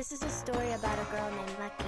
This is a story about a girl named Lucky.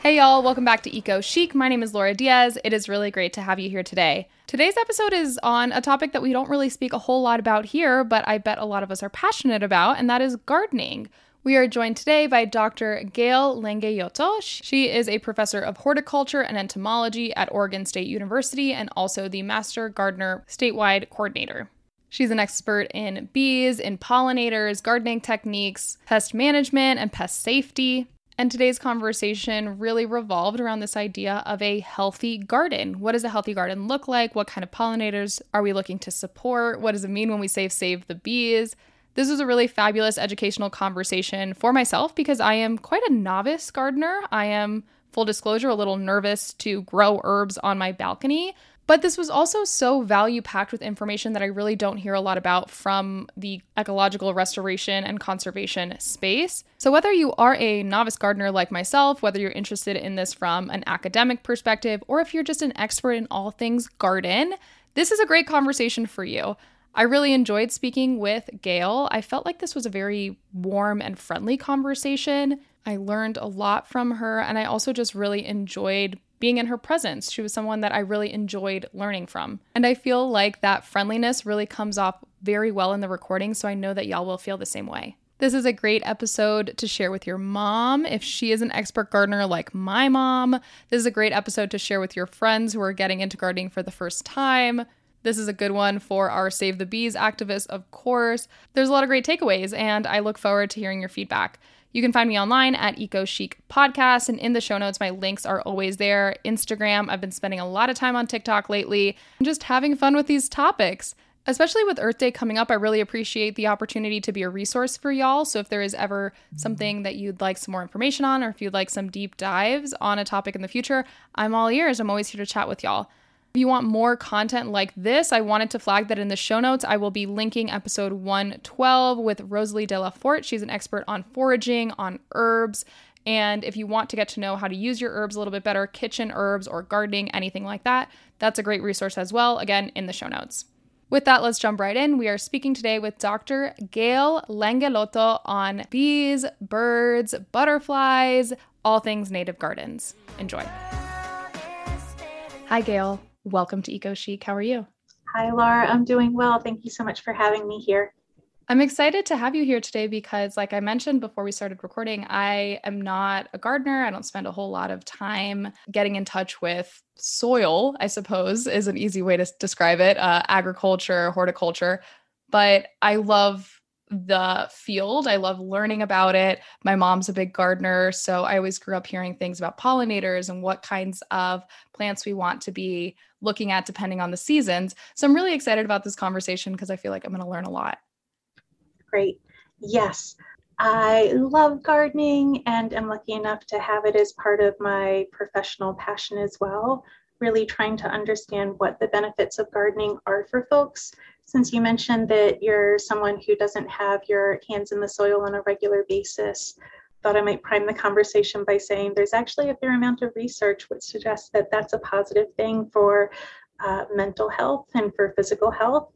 Hey y'all, welcome back to Eco Chic. My name is Laura Diaz. It is really great to have you here today. Today's episode is on a topic that we don't really speak a whole lot about here, but I bet a lot of us are passionate about, and that is gardening. We are joined today by Dr. Gail Langellotto. She is a professor of horticulture and entomology at Oregon State University and also the Master Gardener statewide coordinator. She's an expert in bees, in pollinators, gardening techniques, pest management, and pest safety. And today's conversation really revolved around this idea of a healthy garden. What does a healthy garden look like? What kind of pollinators are we looking to support? What does it mean when we say save the bees? This was a really fabulous educational conversation for myself because I am quite a novice gardener. I am, full disclosure, a little nervous to grow herbs on my balcony. But this was also so value packed with information that I really don't hear a lot about from the ecological restoration and conservation space. So, whether you are a novice gardener like myself, whether you're interested in this from an academic perspective, or if you're just an expert in all things garden, this is a great conversation for you. I really enjoyed speaking with Gail. I felt like this was a very warm and friendly conversation. I learned a lot from her, and I also just really enjoyed being in her presence. She was someone that I really enjoyed learning from. And I feel like that friendliness really comes off very well in the recording, so I know that y'all will feel the same way. This is a great episode to share with your mom if she is an expert gardener like my mom. This is a great episode to share with your friends who are getting into gardening for the first time. This is a good one for our Save the Bees activists, of course. There's a lot of great takeaways, and I look forward to hearing your feedback. You can find me online at Eco Chic Podcast, and in the show notes, my links are always there. Instagram, I've been spending a lot of time on TikTok lately, and just having fun with these topics. Especially with Earth Day coming up, I really appreciate the opportunity to be a resource for y'all. So if there is ever something that you'd like some more information on, or if you'd like some deep dives on a topic in the future, I'm all ears. I'm always here to chat with y'all. If you want more content like this, I wanted to flag that in the show notes, I will be linking episode 112 with Rosalee de la Forêt. She's an expert on foraging, on herbs. And if you want to get to know how to use your herbs a little bit better, kitchen herbs or gardening, anything like that, that's a great resource as well. Again, in the show notes. With that, let's jump right in. We are speaking today with Dr. Gail Langellotto on bees, birds, butterflies, all things native gardens. Enjoy. Hi, Gail. Welcome to Eco Chic. How are you? Hi, Laura. I'm doing well. Thank you so much for having me here. I'm excited to have you here today because, like I mentioned before we started recording, I am not a gardener. I don't spend a whole lot of time getting in touch with soil, I suppose, is an easy way to describe it uh, agriculture, horticulture. But I love the field. I love learning about it. My mom's a big gardener, so I always grew up hearing things about pollinators and what kinds of plants we want to be looking at depending on the seasons. So I'm really excited about this conversation because I feel like I'm going to learn a lot. Great. Yes. I love gardening and am lucky enough to have it as part of my professional passion as well. Really trying to understand what the benefits of gardening are for folks since you mentioned that you're someone who doesn't have your hands in the soil on a regular basis, thought I might prime the conversation by saying there's actually a fair amount of research which suggests that that's a positive thing for uh, mental health and for physical health.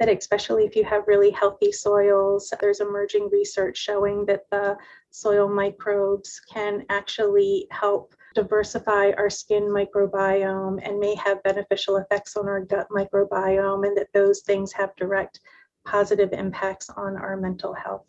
That especially if you have really healthy soils, there's emerging research showing that the soil microbes can actually help diversify our skin microbiome and may have beneficial effects on our gut microbiome, and that those things have direct positive impacts on our mental health.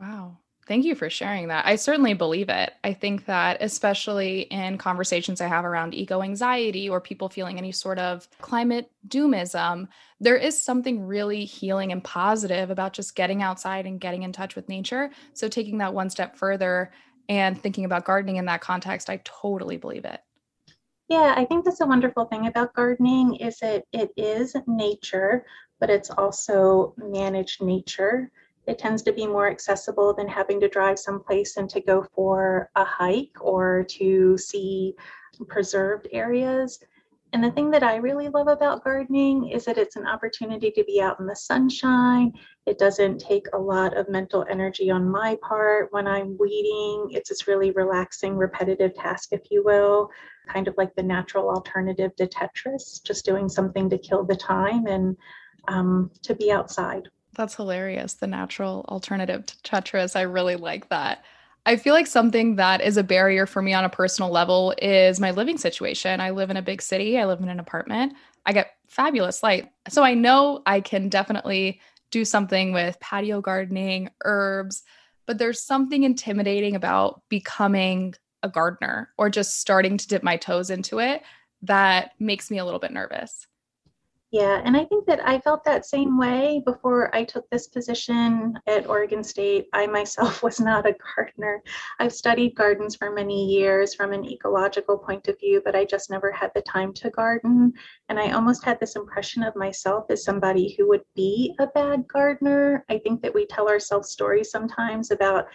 Wow. Thank you for sharing that. I certainly believe it. I think that, especially in conversations I have around eco anxiety or people feeling any sort of climate doomism, there is something really healing and positive about just getting outside and getting in touch with nature. So, taking that one step further and thinking about gardening in that context, I totally believe it. Yeah, I think that's a wonderful thing about gardening is it it is nature, but it's also managed nature. It tends to be more accessible than having to drive someplace and to go for a hike or to see preserved areas. And the thing that I really love about gardening is that it's an opportunity to be out in the sunshine. It doesn't take a lot of mental energy on my part when I'm weeding. It's this really relaxing, repetitive task, if you will, kind of like the natural alternative to Tetris, just doing something to kill the time and um, to be outside. That's hilarious. The natural alternative to Tetris. I really like that. I feel like something that is a barrier for me on a personal level is my living situation. I live in a big city, I live in an apartment. I get fabulous light. So I know I can definitely do something with patio gardening, herbs, but there's something intimidating about becoming a gardener or just starting to dip my toes into it that makes me a little bit nervous. Yeah, and I think that I felt that same way before I took this position at Oregon State. I myself was not a gardener. I've studied gardens for many years from an ecological point of view, but I just never had the time to garden. And I almost had this impression of myself as somebody who would be a bad gardener. I think that we tell ourselves stories sometimes about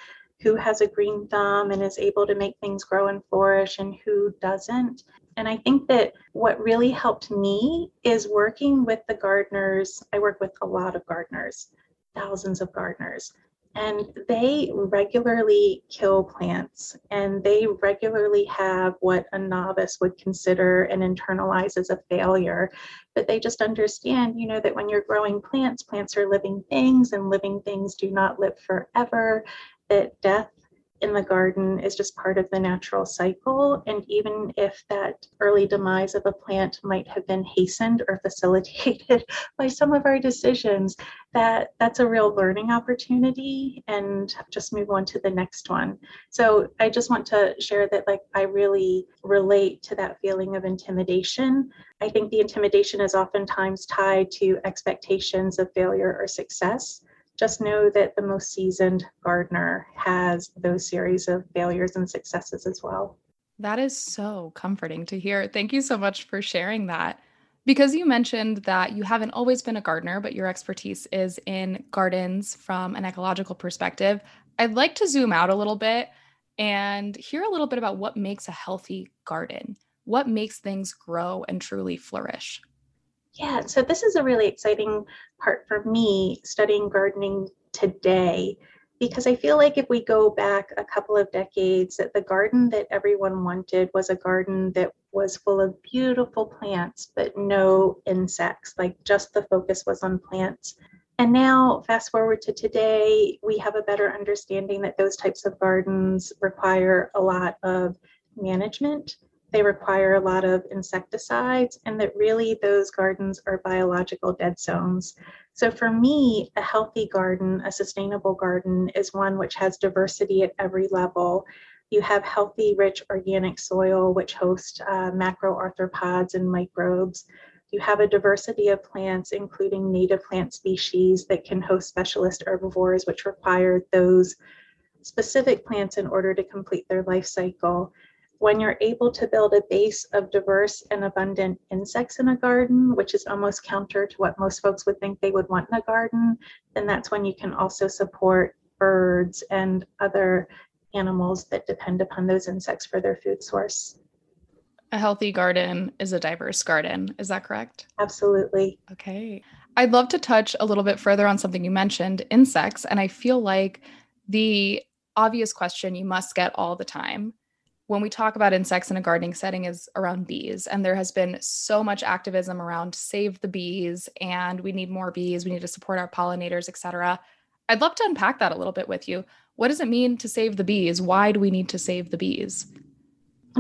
who has a green thumb and is able to make things grow and flourish and who doesn't. And I think that what really helped me is working with the gardeners. I work with a lot of gardeners, thousands of gardeners, and they regularly kill plants and they regularly have what a novice would consider and internalize as a failure. But they just understand, you know, that when you're growing plants, plants are living things and living things do not live forever, that death in the garden is just part of the natural cycle. And even if that early demise of a plant might have been hastened or facilitated by some of our decisions, that that's a real learning opportunity and just move on to the next one. So I just want to share that like I really relate to that feeling of intimidation. I think the intimidation is oftentimes tied to expectations of failure or success just know that the most seasoned gardener has those series of failures and successes as well. That is so comforting to hear. Thank you so much for sharing that. Because you mentioned that you haven't always been a gardener, but your expertise is in gardens from an ecological perspective, I'd like to zoom out a little bit and hear a little bit about what makes a healthy garden. What makes things grow and truly flourish? Yeah, so this is a really exciting part for me studying gardening today because I feel like if we go back a couple of decades, that the garden that everyone wanted was a garden that was full of beautiful plants, but no insects, like just the focus was on plants. And now, fast forward to today, we have a better understanding that those types of gardens require a lot of management they require a lot of insecticides, and that really those gardens are biological dead zones. So, for me, a healthy garden, a sustainable garden, is one which has diversity at every level. You have healthy, rich organic soil, which host uh, macroarthropods and microbes. You have a diversity of plants, including native plant species that can host specialist herbivores, which require those specific plants in order to complete their life cycle when you're able to build a base of diverse and abundant insects in a garden, which is almost counter to what most folks would think they would want in a garden, then that's when you can also support birds and other animals that depend upon those insects for their food source. A healthy garden is a diverse garden. Is that correct? Absolutely. Okay. I'd love to touch a little bit further on something you mentioned insects. And I feel like the obvious question you must get all the time when we talk about insects in a gardening setting is around bees and there has been so much activism around save the bees and we need more bees we need to support our pollinators etc i'd love to unpack that a little bit with you. What does it mean to save the bees? Why do we need to save the bees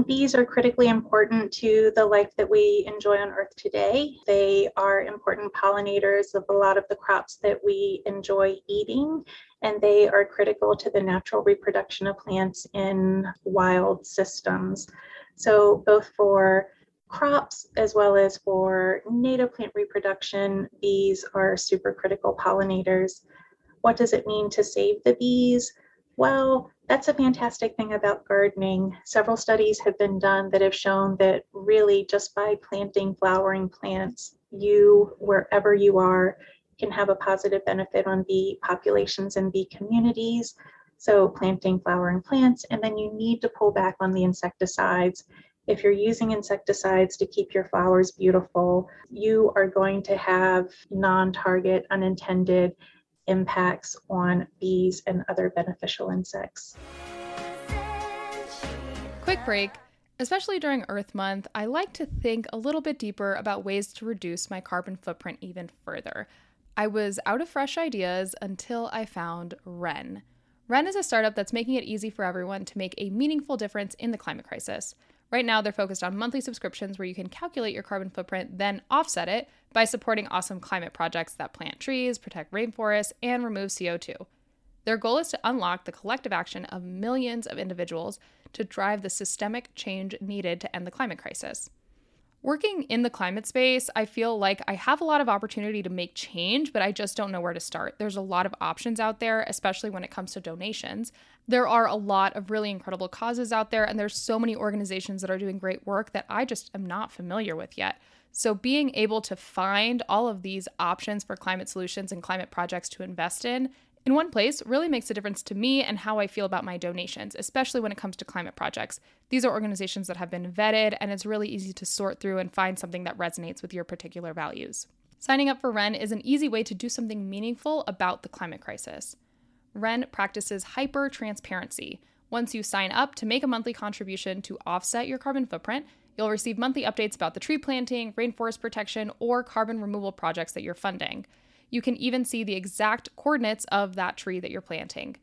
Bees are critically important to the life that we enjoy on Earth today. They are important pollinators of a lot of the crops that we enjoy eating, and they are critical to the natural reproduction of plants in wild systems. So, both for crops as well as for native plant reproduction, bees are super critical pollinators. What does it mean to save the bees? Well, that's a fantastic thing about gardening. Several studies have been done that have shown that really just by planting flowering plants, you, wherever you are, can have a positive benefit on bee populations and bee communities. So, planting flowering plants, and then you need to pull back on the insecticides. If you're using insecticides to keep your flowers beautiful, you are going to have non target, unintended impacts on bees and other beneficial insects. Quick break. Especially during Earth Month, I like to think a little bit deeper about ways to reduce my carbon footprint even further. I was out of fresh ideas until I found Wren. Wren is a startup that's making it easy for everyone to make a meaningful difference in the climate crisis. Right now, they're focused on monthly subscriptions where you can calculate your carbon footprint, then offset it by supporting awesome climate projects that plant trees, protect rainforests, and remove CO2. Their goal is to unlock the collective action of millions of individuals to drive the systemic change needed to end the climate crisis. Working in the climate space, I feel like I have a lot of opportunity to make change, but I just don't know where to start. There's a lot of options out there, especially when it comes to donations. There are a lot of really incredible causes out there, and there's so many organizations that are doing great work that I just am not familiar with yet. So, being able to find all of these options for climate solutions and climate projects to invest in in one place really makes a difference to me and how I feel about my donations, especially when it comes to climate projects. These are organizations that have been vetted, and it's really easy to sort through and find something that resonates with your particular values. Signing up for Wren is an easy way to do something meaningful about the climate crisis. Wren practices hyper transparency. Once you sign up to make a monthly contribution to offset your carbon footprint, you'll receive monthly updates about the tree planting, rainforest protection, or carbon removal projects that you're funding. You can even see the exact coordinates of that tree that you're planting.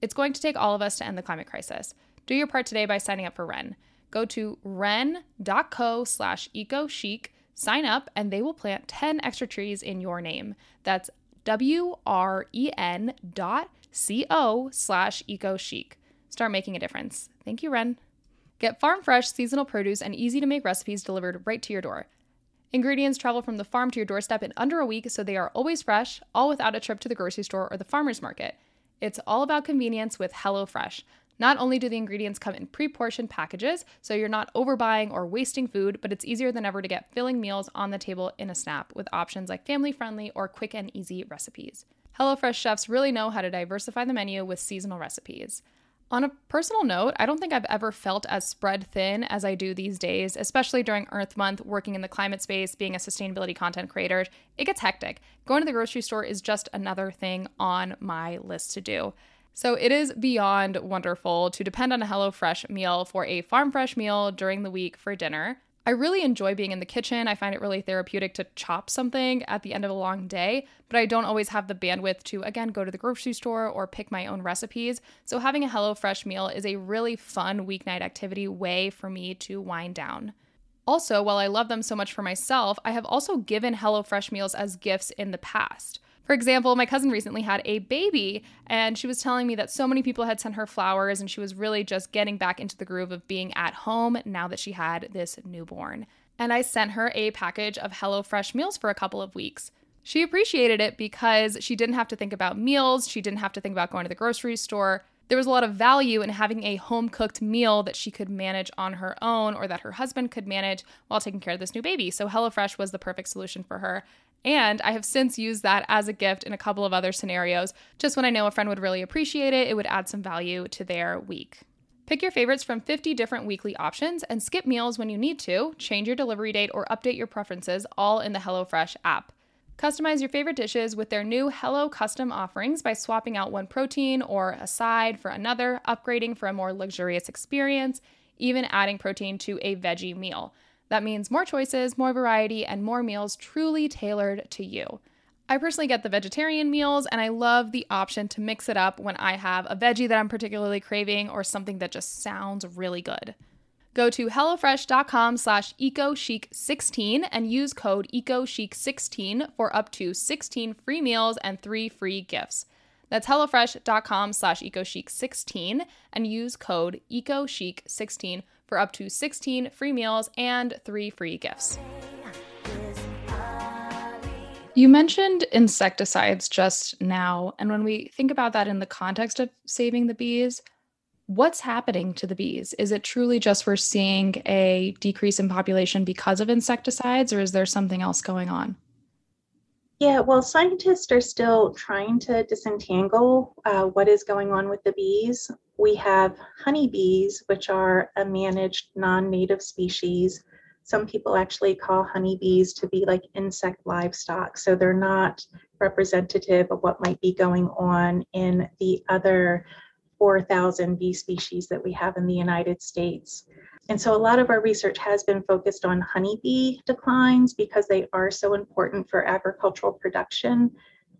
It's going to take all of us to end the climate crisis. Do your part today by signing up for Wren. Go to wren.co slash ecochic, sign up, and they will plant 10 extra trees in your name. That's W-R-E-N dot C-O slash ecochic. Start making a difference. Thank you, Wren. Get farm fresh, seasonal produce, and easy to make recipes delivered right to your door. Ingredients travel from the farm to your doorstep in under a week, so they are always fresh, all without a trip to the grocery store or the farmer's market. It's all about convenience with HelloFresh. Not only do the ingredients come in pre portioned packages, so you're not overbuying or wasting food, but it's easier than ever to get filling meals on the table in a snap with options like family friendly or quick and easy recipes. HelloFresh chefs really know how to diversify the menu with seasonal recipes. On a personal note, I don't think I've ever felt as spread thin as I do these days, especially during Earth Month, working in the climate space, being a sustainability content creator. It gets hectic. Going to the grocery store is just another thing on my list to do. So it is beyond wonderful to depend on a HelloFresh meal for a farm fresh meal during the week for dinner. I really enjoy being in the kitchen. I find it really therapeutic to chop something at the end of a long day, but I don't always have the bandwidth to, again, go to the grocery store or pick my own recipes. So having a HelloFresh meal is a really fun weeknight activity way for me to wind down. Also, while I love them so much for myself, I have also given HelloFresh meals as gifts in the past. For example, my cousin recently had a baby, and she was telling me that so many people had sent her flowers, and she was really just getting back into the groove of being at home now that she had this newborn. And I sent her a package of HelloFresh meals for a couple of weeks. She appreciated it because she didn't have to think about meals, she didn't have to think about going to the grocery store. There was a lot of value in having a home cooked meal that she could manage on her own or that her husband could manage while taking care of this new baby. So HelloFresh was the perfect solution for her. And I have since used that as a gift in a couple of other scenarios. Just when I know a friend would really appreciate it, it would add some value to their week. Pick your favorites from 50 different weekly options and skip meals when you need to, change your delivery date, or update your preferences all in the HelloFresh app. Customize your favorite dishes with their new Hello Custom offerings by swapping out one protein or a side for another, upgrading for a more luxurious experience, even adding protein to a veggie meal. That means more choices, more variety, and more meals truly tailored to you. I personally get the vegetarian meals and I love the option to mix it up when I have a veggie that I'm particularly craving or something that just sounds really good. Go to HelloFresh.com slash EcoChic16 and use code EcoChic16 for up to 16 free meals and three free gifts. That's HelloFresh.com slash EcoChic16 and use code EcoChic16 for up to 16 free meals and three free gifts. You mentioned insecticides just now, and when we think about that in the context of saving the bees, what's happening to the bees? Is it truly just we're seeing a decrease in population because of insecticides, or is there something else going on? Yeah, well, scientists are still trying to disentangle uh, what is going on with the bees. We have honeybees, which are a managed non native species. Some people actually call honeybees to be like insect livestock, so they're not representative of what might be going on in the other 4,000 bee species that we have in the United States. And so a lot of our research has been focused on honeybee declines because they are so important for agricultural production.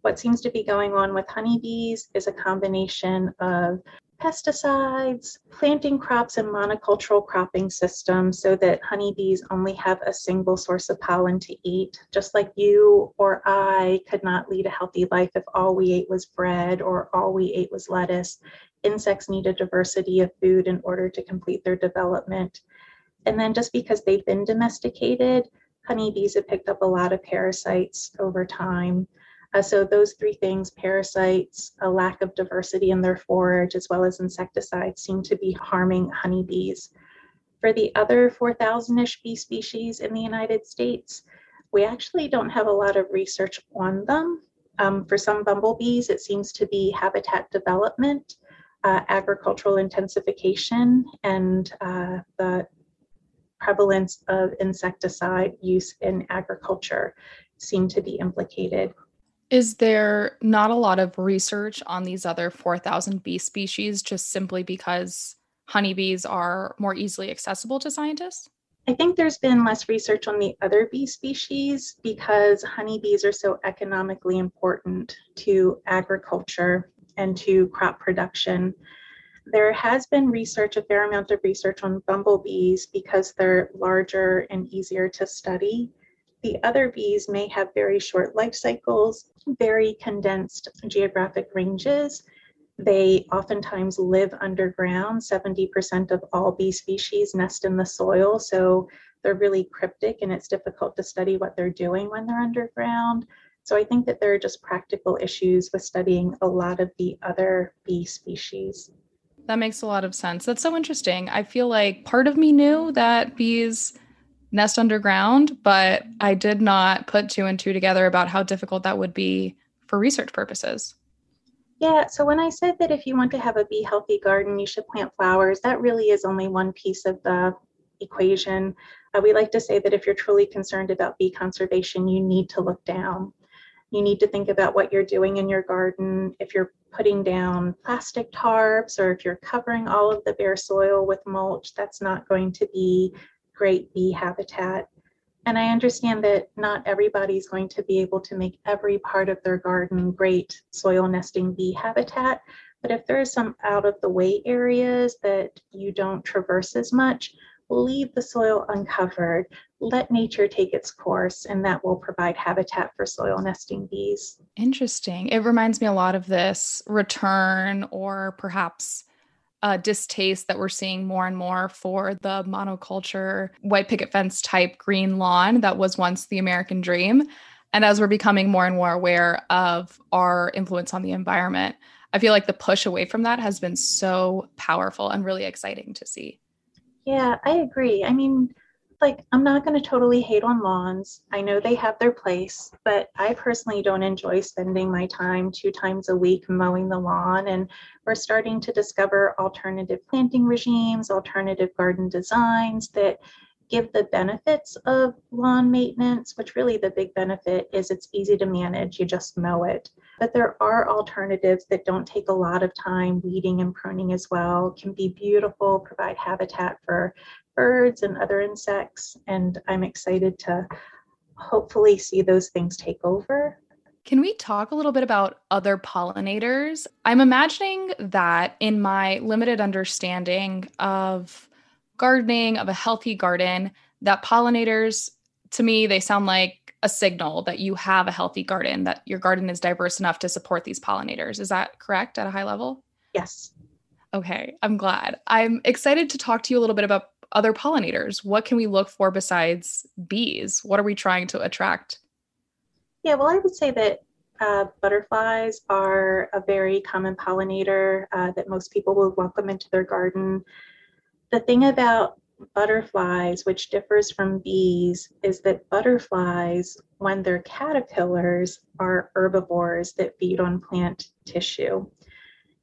What seems to be going on with honeybees is a combination of pesticides, planting crops and monocultural cropping systems so that honeybees only have a single source of pollen to eat. Just like you or I could not lead a healthy life if all we ate was bread or all we ate was lettuce insects need a diversity of food in order to complete their development. And then just because they've been domesticated, honeybees have picked up a lot of parasites over time. Uh, so those three things, parasites, a lack of diversity in their forage, as well as insecticides seem to be harming honeybees. For the other 4,000-ish bee species in the United States, we actually don't have a lot of research on them. Um, for some bumblebees, it seems to be habitat development uh, agricultural intensification and uh, the prevalence of insecticide use in agriculture seem to be implicated. Is there not a lot of research on these other 4,000 bee species just simply because honeybees are more easily accessible to scientists? I think there's been less research on the other bee species because honeybees are so economically important to agriculture and to crop production. There has been research, a fair amount of research on bumblebees because they're larger and easier to study. The other bees may have very short life cycles, very condensed geographic ranges. They oftentimes live underground. 70% of all bee species nest in the soil, so they're really cryptic and it's difficult to study what they're doing when they're underground. So I think that there are just practical issues with studying a lot of the other bee species. That makes a lot of sense. That's so interesting. I feel like part of me knew that bees nest underground, but I did not put two and two together about how difficult that would be for research purposes. Yeah, so when I said that if you want to have a bee healthy garden, you should plant flowers, that really is only one piece of the equation. Uh, we like to say that if you're truly concerned about bee conservation, you need to look down. You need to think about what you're doing in your garden. If you're putting down plastic tarps or if you're covering all of the bare soil with mulch, that's not going to be great bee habitat. And I understand that not everybody's going to be able to make every part of their garden great soil nesting bee habitat. But if there are some out of the way areas that you don't traverse as much, leave the soil uncovered, let nature take its course, and that will provide habitat for soil nesting bees. Interesting. It reminds me a lot of this return or perhaps a distaste that we're seeing more and more for the monoculture white picket fence type green lawn that was once the American dream. And as we're becoming more and more aware of our influence on the environment, I feel like the push away from that has been so powerful and really exciting to see. Yeah, I agree. I mean, like, I'm not going to totally hate on lawns. I know they have their place, but I personally don't enjoy spending my time two times a week mowing the lawn. And we're starting to discover alternative planting regimes, alternative garden designs that give the benefits of lawn maintenance, which really the big benefit is it's easy to manage, you just mow it. But there are alternatives that don't take a lot of time, weeding and pruning as well, can be beautiful, provide habitat for birds and other insects. And I'm excited to hopefully see those things take over. Can we talk a little bit about other pollinators? I'm imagining that in my limited understanding of gardening, of a healthy garden, that pollinators, to me, they sound like a signal that you have a healthy garden, that your garden is diverse enough to support these pollinators. Is that correct at a high level? Yes. Okay, I'm glad. I'm excited to talk to you a little bit about other pollinators. What can we look for besides bees? What are we trying to attract? Yeah, well, I would say that uh, butterflies are a very common pollinator uh, that most people will welcome into their garden the thing about butterflies, which differs from bees, is that butterflies, when they're caterpillars, are herbivores that feed on plant tissue.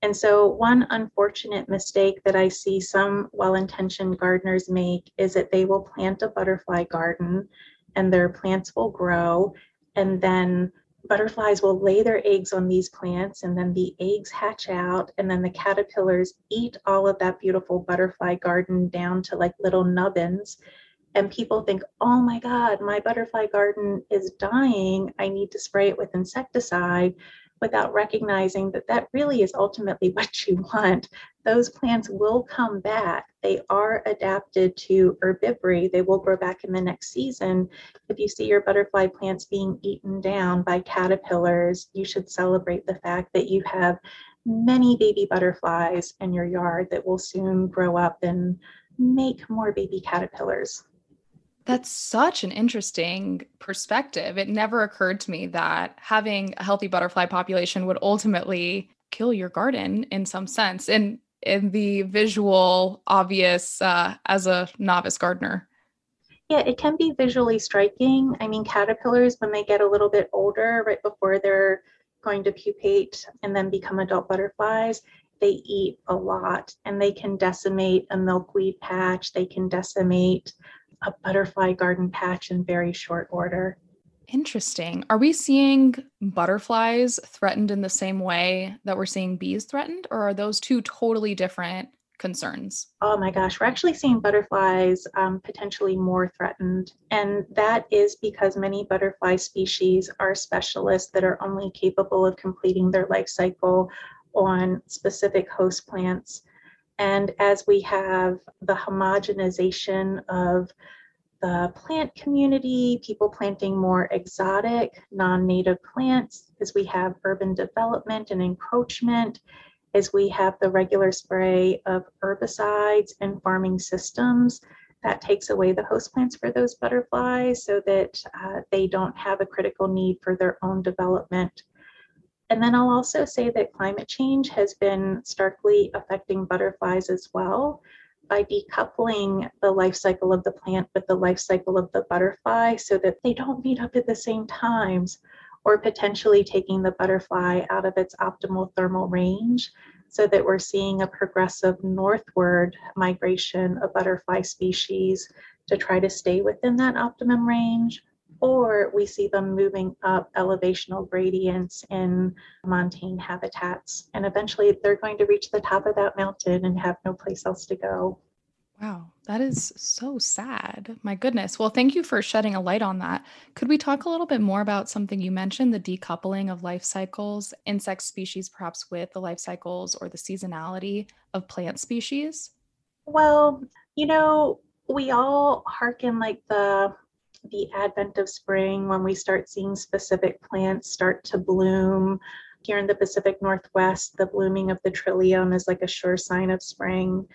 And so, one unfortunate mistake that I see some well intentioned gardeners make is that they will plant a butterfly garden and their plants will grow, and then butterflies will lay their eggs on these plants and then the eggs hatch out and then the caterpillars eat all of that beautiful butterfly garden down to like little nubbins. And people think oh my god my butterfly garden is dying. I need to spray it with insecticide without recognizing that that really is ultimately what you want. Those plants will come back. They are adapted to herbivory. They will grow back in the next season. If you see your butterfly plants being eaten down by caterpillars, you should celebrate the fact that you have many baby butterflies in your yard that will soon grow up and make more baby caterpillars. That's such an interesting perspective. It never occurred to me that having a healthy butterfly population would ultimately kill your garden in some sense and in the visual obvious uh, as a novice gardener. Yeah, it can be visually striking. I mean, caterpillars, when they get a little bit older, right before they're going to pupate and then become adult butterflies, they eat a lot and they can decimate a milkweed patch, they can decimate a butterfly garden patch in very short order. Interesting. Are we seeing butterflies threatened in the same way that we're seeing bees threatened, or are those two totally different concerns? Oh my gosh, we're actually seeing butterflies um, potentially more threatened. And that is because many butterfly species are specialists that are only capable of completing their life cycle on specific host plants. And as we have the homogenization of the plant community, people planting more exotic, non native plants, as we have urban development and encroachment, as we have the regular spray of herbicides and farming systems, that takes away the host plants for those butterflies so that uh, they don't have a critical need for their own development. And then I'll also say that climate change has been starkly affecting butterflies as well by decoupling the life cycle of the plant with the life cycle of the butterfly so that they don't meet up at the same times or potentially taking the butterfly out of its optimal thermal range so that we're seeing a progressive northward migration of butterfly species to try to stay within that optimum range or we see them moving up elevational gradients in montane habitats. And eventually they're going to reach the top of that mountain and have no place else to go. Wow, that is so sad. My goodness. Well, thank you for shedding a light on that. Could we talk a little bit more about something you mentioned the decoupling of life cycles, insect species, perhaps with the life cycles or the seasonality of plant species? Well, you know, we all hearken like the the advent of spring when we start seeing specific plants start to bloom. Here in the Pacific Northwest, the blooming of the trillium is like a sure sign of spring.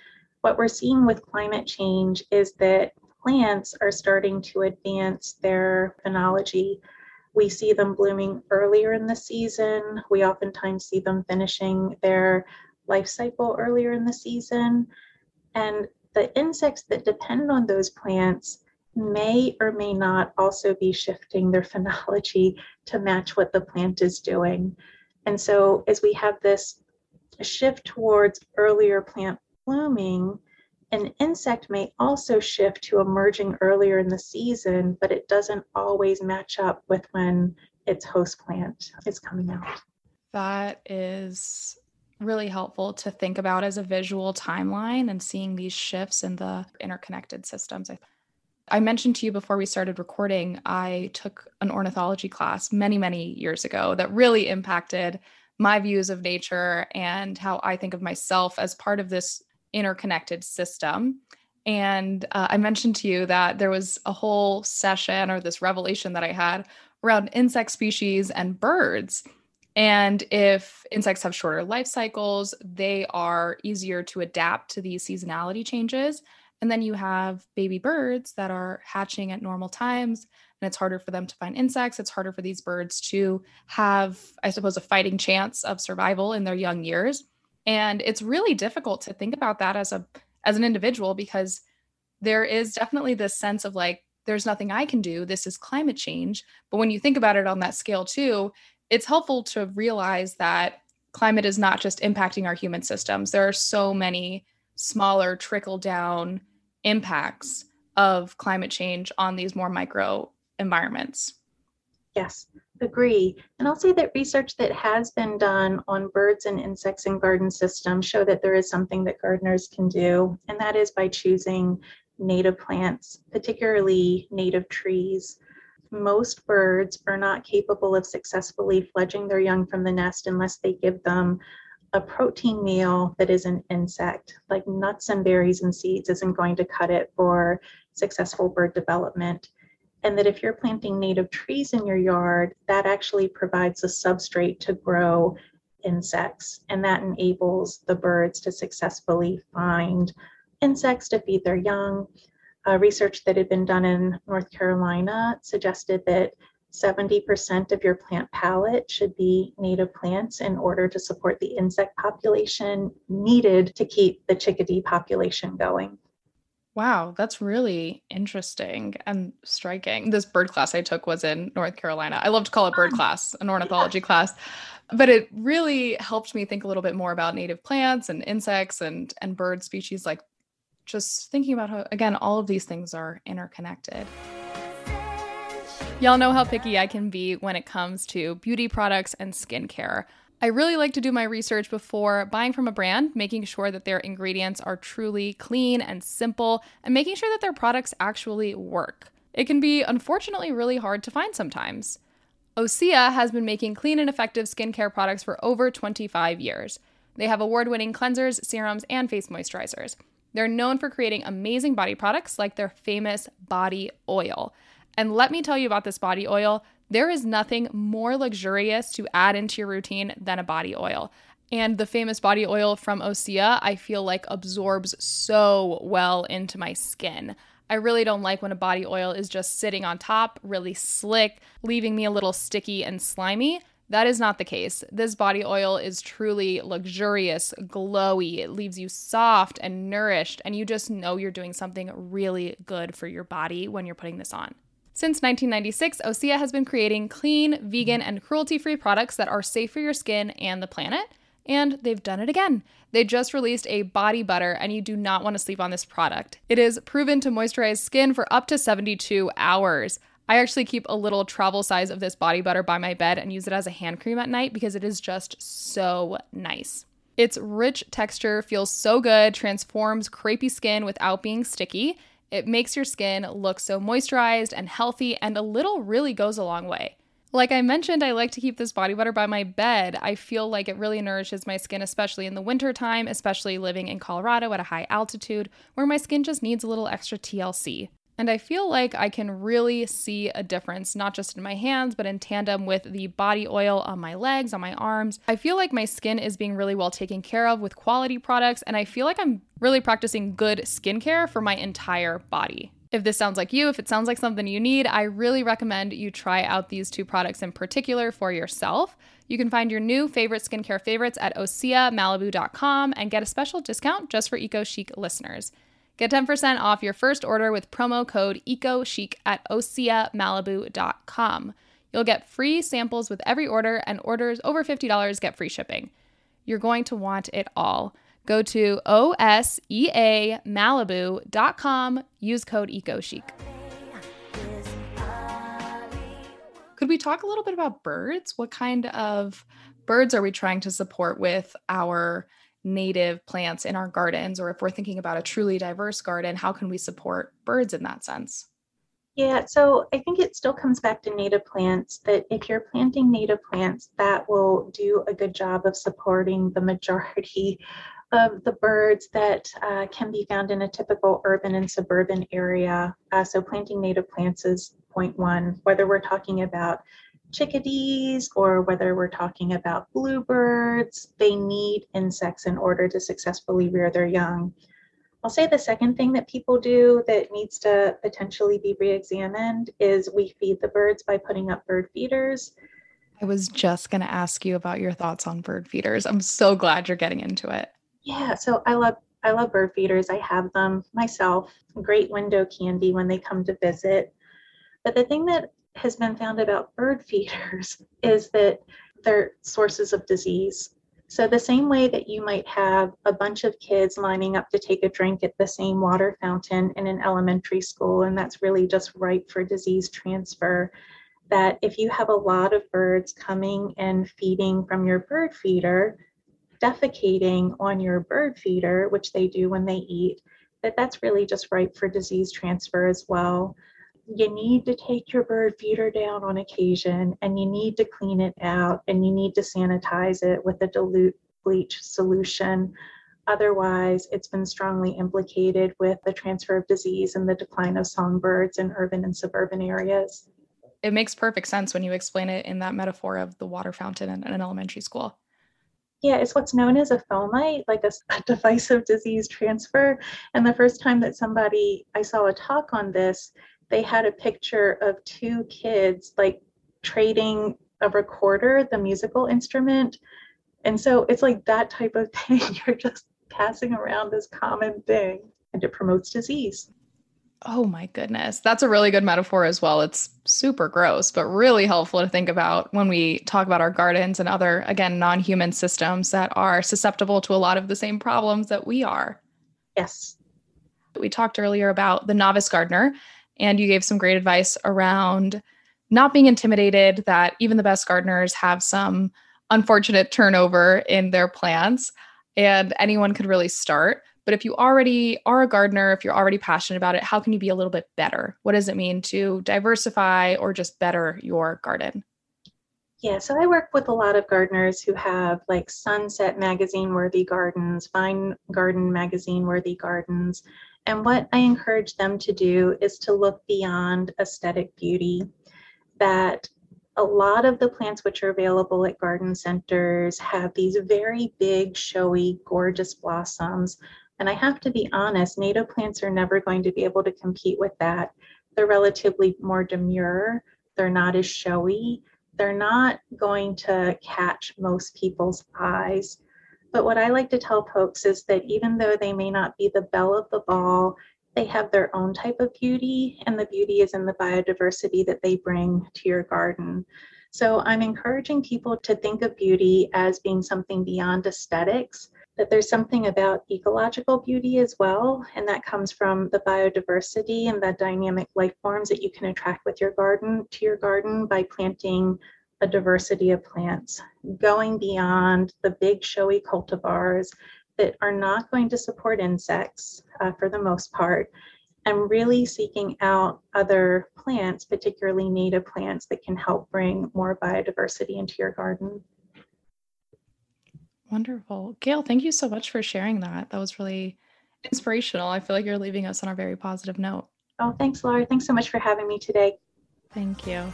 What we're seeing with climate change is that plants are starting to advance their phenology. We see them blooming earlier in the season. We oftentimes see them finishing their life cycle earlier in the season. And the insects that depend on those plants may or may not also be shifting their phenology to match what the plant is doing. And so, as we have this shift towards earlier plant blooming, an insect may also shift to emerging earlier in the season, but it doesn't always match up with when its host plant is coming out. That is really helpful to think about as a visual timeline and seeing these shifts in the interconnected systems. I mentioned to you before we started recording, I took an ornithology class many, many years ago that really impacted my views of nature and how I think of myself as part of this interconnected system. And uh, I mentioned to you that there was a whole session or this revelation that I had around insect species and birds. And if insects have shorter life cycles, they are easier to adapt to these seasonality changes. And then you have baby birds that are hatching at normal times, and it's harder for them to find insects. It's harder for these birds to have, I suppose, a fighting chance of survival in their young years. And it's really difficult to think about that as a as an individual because there is definitely this sense of like there's nothing I can do. This is climate change. But when you think about it on that scale too, it's helpful to realize that climate is not just impacting our human systems. There are so many smaller trickle down impacts of climate change on these more micro environments. Yes, agree. And I'll say that research that has been done on birds and insects in garden systems show that there is something that gardeners can do, and that is by choosing native plants, particularly native trees. Most birds are not capable of successfully fledging their young from the nest unless they give them a protein meal that is an insect, like nuts and berries and seeds, isn't going to cut it for successful bird development. And that if you're planting native trees in your yard, that actually provides a substrate to grow insects, and that enables the birds to successfully find insects to feed their young. Uh, research that had been done in North Carolina suggested that 70% of your plant palette should be native plants in order to support the insect population needed to keep the chickadee population going. Wow, that's really interesting and striking. This bird class I took was in North Carolina. I love to call it bird ah. class, an ornithology yeah. class. But it really helped me think a little bit more about native plants and insects and and bird species like just thinking about how again all of these things are interconnected. Y'all know how picky I can be when it comes to beauty products and skincare. I really like to do my research before buying from a brand, making sure that their ingredients are truly clean and simple, and making sure that their products actually work. It can be unfortunately really hard to find sometimes. Osea has been making clean and effective skincare products for over 25 years. They have award winning cleansers, serums, and face moisturizers. They're known for creating amazing body products like their famous body oil. And let me tell you about this body oil. There is nothing more luxurious to add into your routine than a body oil. And the famous body oil from Osea, I feel like absorbs so well into my skin. I really don't like when a body oil is just sitting on top, really slick, leaving me a little sticky and slimy. That is not the case. This body oil is truly luxurious, glowy. It leaves you soft and nourished, and you just know you're doing something really good for your body when you're putting this on. Since 1996, Osea has been creating clean, vegan, and cruelty free products that are safe for your skin and the planet. And they've done it again. They just released a body butter, and you do not want to sleep on this product. It is proven to moisturize skin for up to 72 hours. I actually keep a little travel size of this body butter by my bed and use it as a hand cream at night because it is just so nice. Its rich texture feels so good, transforms crepey skin without being sticky, it makes your skin look so moisturized and healthy, and a little really goes a long way. Like I mentioned, I like to keep this body butter by my bed. I feel like it really nourishes my skin, especially in the winter time, especially living in Colorado at a high altitude where my skin just needs a little extra TLC. And I feel like I can really see a difference, not just in my hands, but in tandem with the body oil on my legs, on my arms. I feel like my skin is being really well taken care of with quality products, and I feel like I'm really practicing good skincare for my entire body. If this sounds like you, if it sounds like something you need, I really recommend you try out these two products in particular for yourself. You can find your new favorite skincare favorites at oseamalibu.com and get a special discount just for Eco Chic listeners. Get 10% off your first order with promo code EcoChic at OseaMalibu.com. You'll get free samples with every order, and orders over $50 get free shipping. You're going to want it all. Go to OSEAMalibu.com, use code EcoChic. Could we talk a little bit about birds? What kind of birds are we trying to support with our native plants in our gardens or if we're thinking about a truly diverse garden how can we support birds in that sense? Yeah so i think it still comes back to native plants that if you're planting native plants that will do a good job of supporting the majority of the birds that uh, can be found in a typical urban and suburban area. Uh, so planting native plants is point one whether we're talking about chickadees or whether we're talking about bluebirds, they need insects in order to successfully rear their young. I'll say the second thing that people do that needs to potentially be re examined is we feed the birds by putting up bird feeders. I was just going to ask you about your thoughts on bird feeders. I'm so glad you're getting into it. Yeah, so I love I love bird feeders. I have them myself. Great window candy when they come to visit. But the thing that has been found about bird feeders is that they're sources of disease. So, the same way that you might have a bunch of kids lining up to take a drink at the same water fountain in an elementary school, and that's really just ripe for disease transfer, that if you have a lot of birds coming and feeding from your bird feeder, defecating on your bird feeder, which they do when they eat, that that's really just ripe for disease transfer as well. You need to take your bird feeder down on occasion and you need to clean it out and you need to sanitize it with a dilute bleach solution. Otherwise, it's been strongly implicated with the transfer of disease and the decline of songbirds in urban and suburban areas. It makes perfect sense when you explain it in that metaphor of the water fountain in an elementary school. Yeah, it's what's known as a fomite, like a, a device of disease transfer. And the first time that somebody, I saw a talk on this, they had a picture of two kids like trading a recorder, the musical instrument. And so it's like that type of thing. You're just passing around this common thing and it promotes disease. Oh my goodness. That's a really good metaphor as well. It's super gross, but really helpful to think about when we talk about our gardens and other, again, non human systems that are susceptible to a lot of the same problems that we are. Yes. We talked earlier about the novice gardener, and you gave some great advice around not being intimidated that even the best gardeners have some unfortunate turnover in their plants, and anyone could really start. But if you already are a gardener, if you're already passionate about it, how can you be a little bit better? What does it mean to diversify or just better your garden? Yeah, so I work with a lot of gardeners who have like Sunset Magazine worthy gardens, Fine Gardening Magazine worthy gardens. And what I encourage them to do is to look beyond aesthetic beauty. That a lot of the plants which are available at garden centers have these very big, showy, gorgeous blossoms and I have to be honest, native plants are never going to be able to compete with that. They're relatively more demure, they're not as showy, they're not going to catch most people's eyes. But what I like to tell folks is that even though they may not be the belle of the ball, they have their own type of beauty, and the beauty is in the biodiversity that they bring to your garden. So I'm encouraging people to think of beauty as being something beyond aesthetics that there's something about ecological beauty as well, and that comes from the biodiversity and the dynamic life forms that you can attract with your garden to your garden by planting a diversity of plants, going beyond the big showy cultivars that are not going to support insects uh, for the most part, and really seeking out other plants, particularly native plants, that can help bring more biodiversity into your garden. Wonderful. Gail, thank you so much for sharing that. That was really inspirational. I feel like you're leaving us on a very positive note. Oh, thanks, Laura. Thanks so much for having me today. Thank you.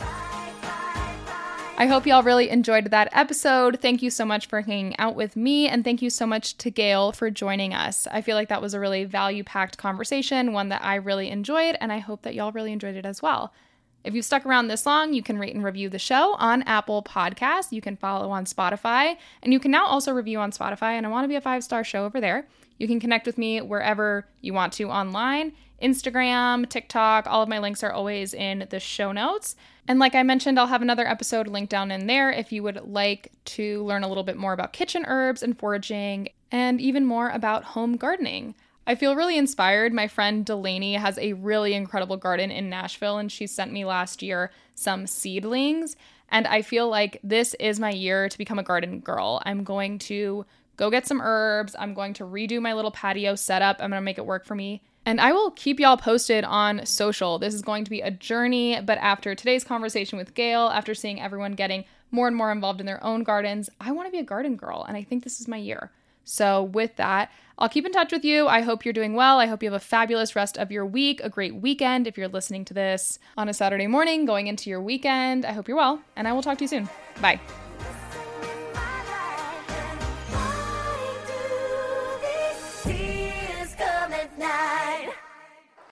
I hope y'all really enjoyed that episode. Thank you so much for hanging out with me, and thank you so much to Gail for joining us. I feel like that was a really value packed conversation, one that I really enjoyed, and I hope that y'all really enjoyed it as well. If you've stuck around this long, you can rate and review the show on Apple Podcasts. You can follow on Spotify, and you can now also review on Spotify. And I want to be a five star show over there. You can connect with me wherever you want to online Instagram, TikTok. All of my links are always in the show notes. And like I mentioned, I'll have another episode linked down in there if you would like to learn a little bit more about kitchen herbs and foraging and even more about home gardening. I feel really inspired. My friend Delaney has a really incredible garden in Nashville, and she sent me last year some seedlings. And I feel like this is my year to become a garden girl. I'm going to go get some herbs. I'm going to redo my little patio setup. I'm going to make it work for me. And I will keep y'all posted on social. This is going to be a journey, but after today's conversation with Gail, after seeing everyone getting more and more involved in their own gardens, I want to be a garden girl, and I think this is my year. So, with that, I'll keep in touch with you. I hope you're doing well. I hope you have a fabulous rest of your week, a great weekend if you're listening to this on a Saturday morning going into your weekend. I hope you're well, and I will talk to you soon. Bye. night.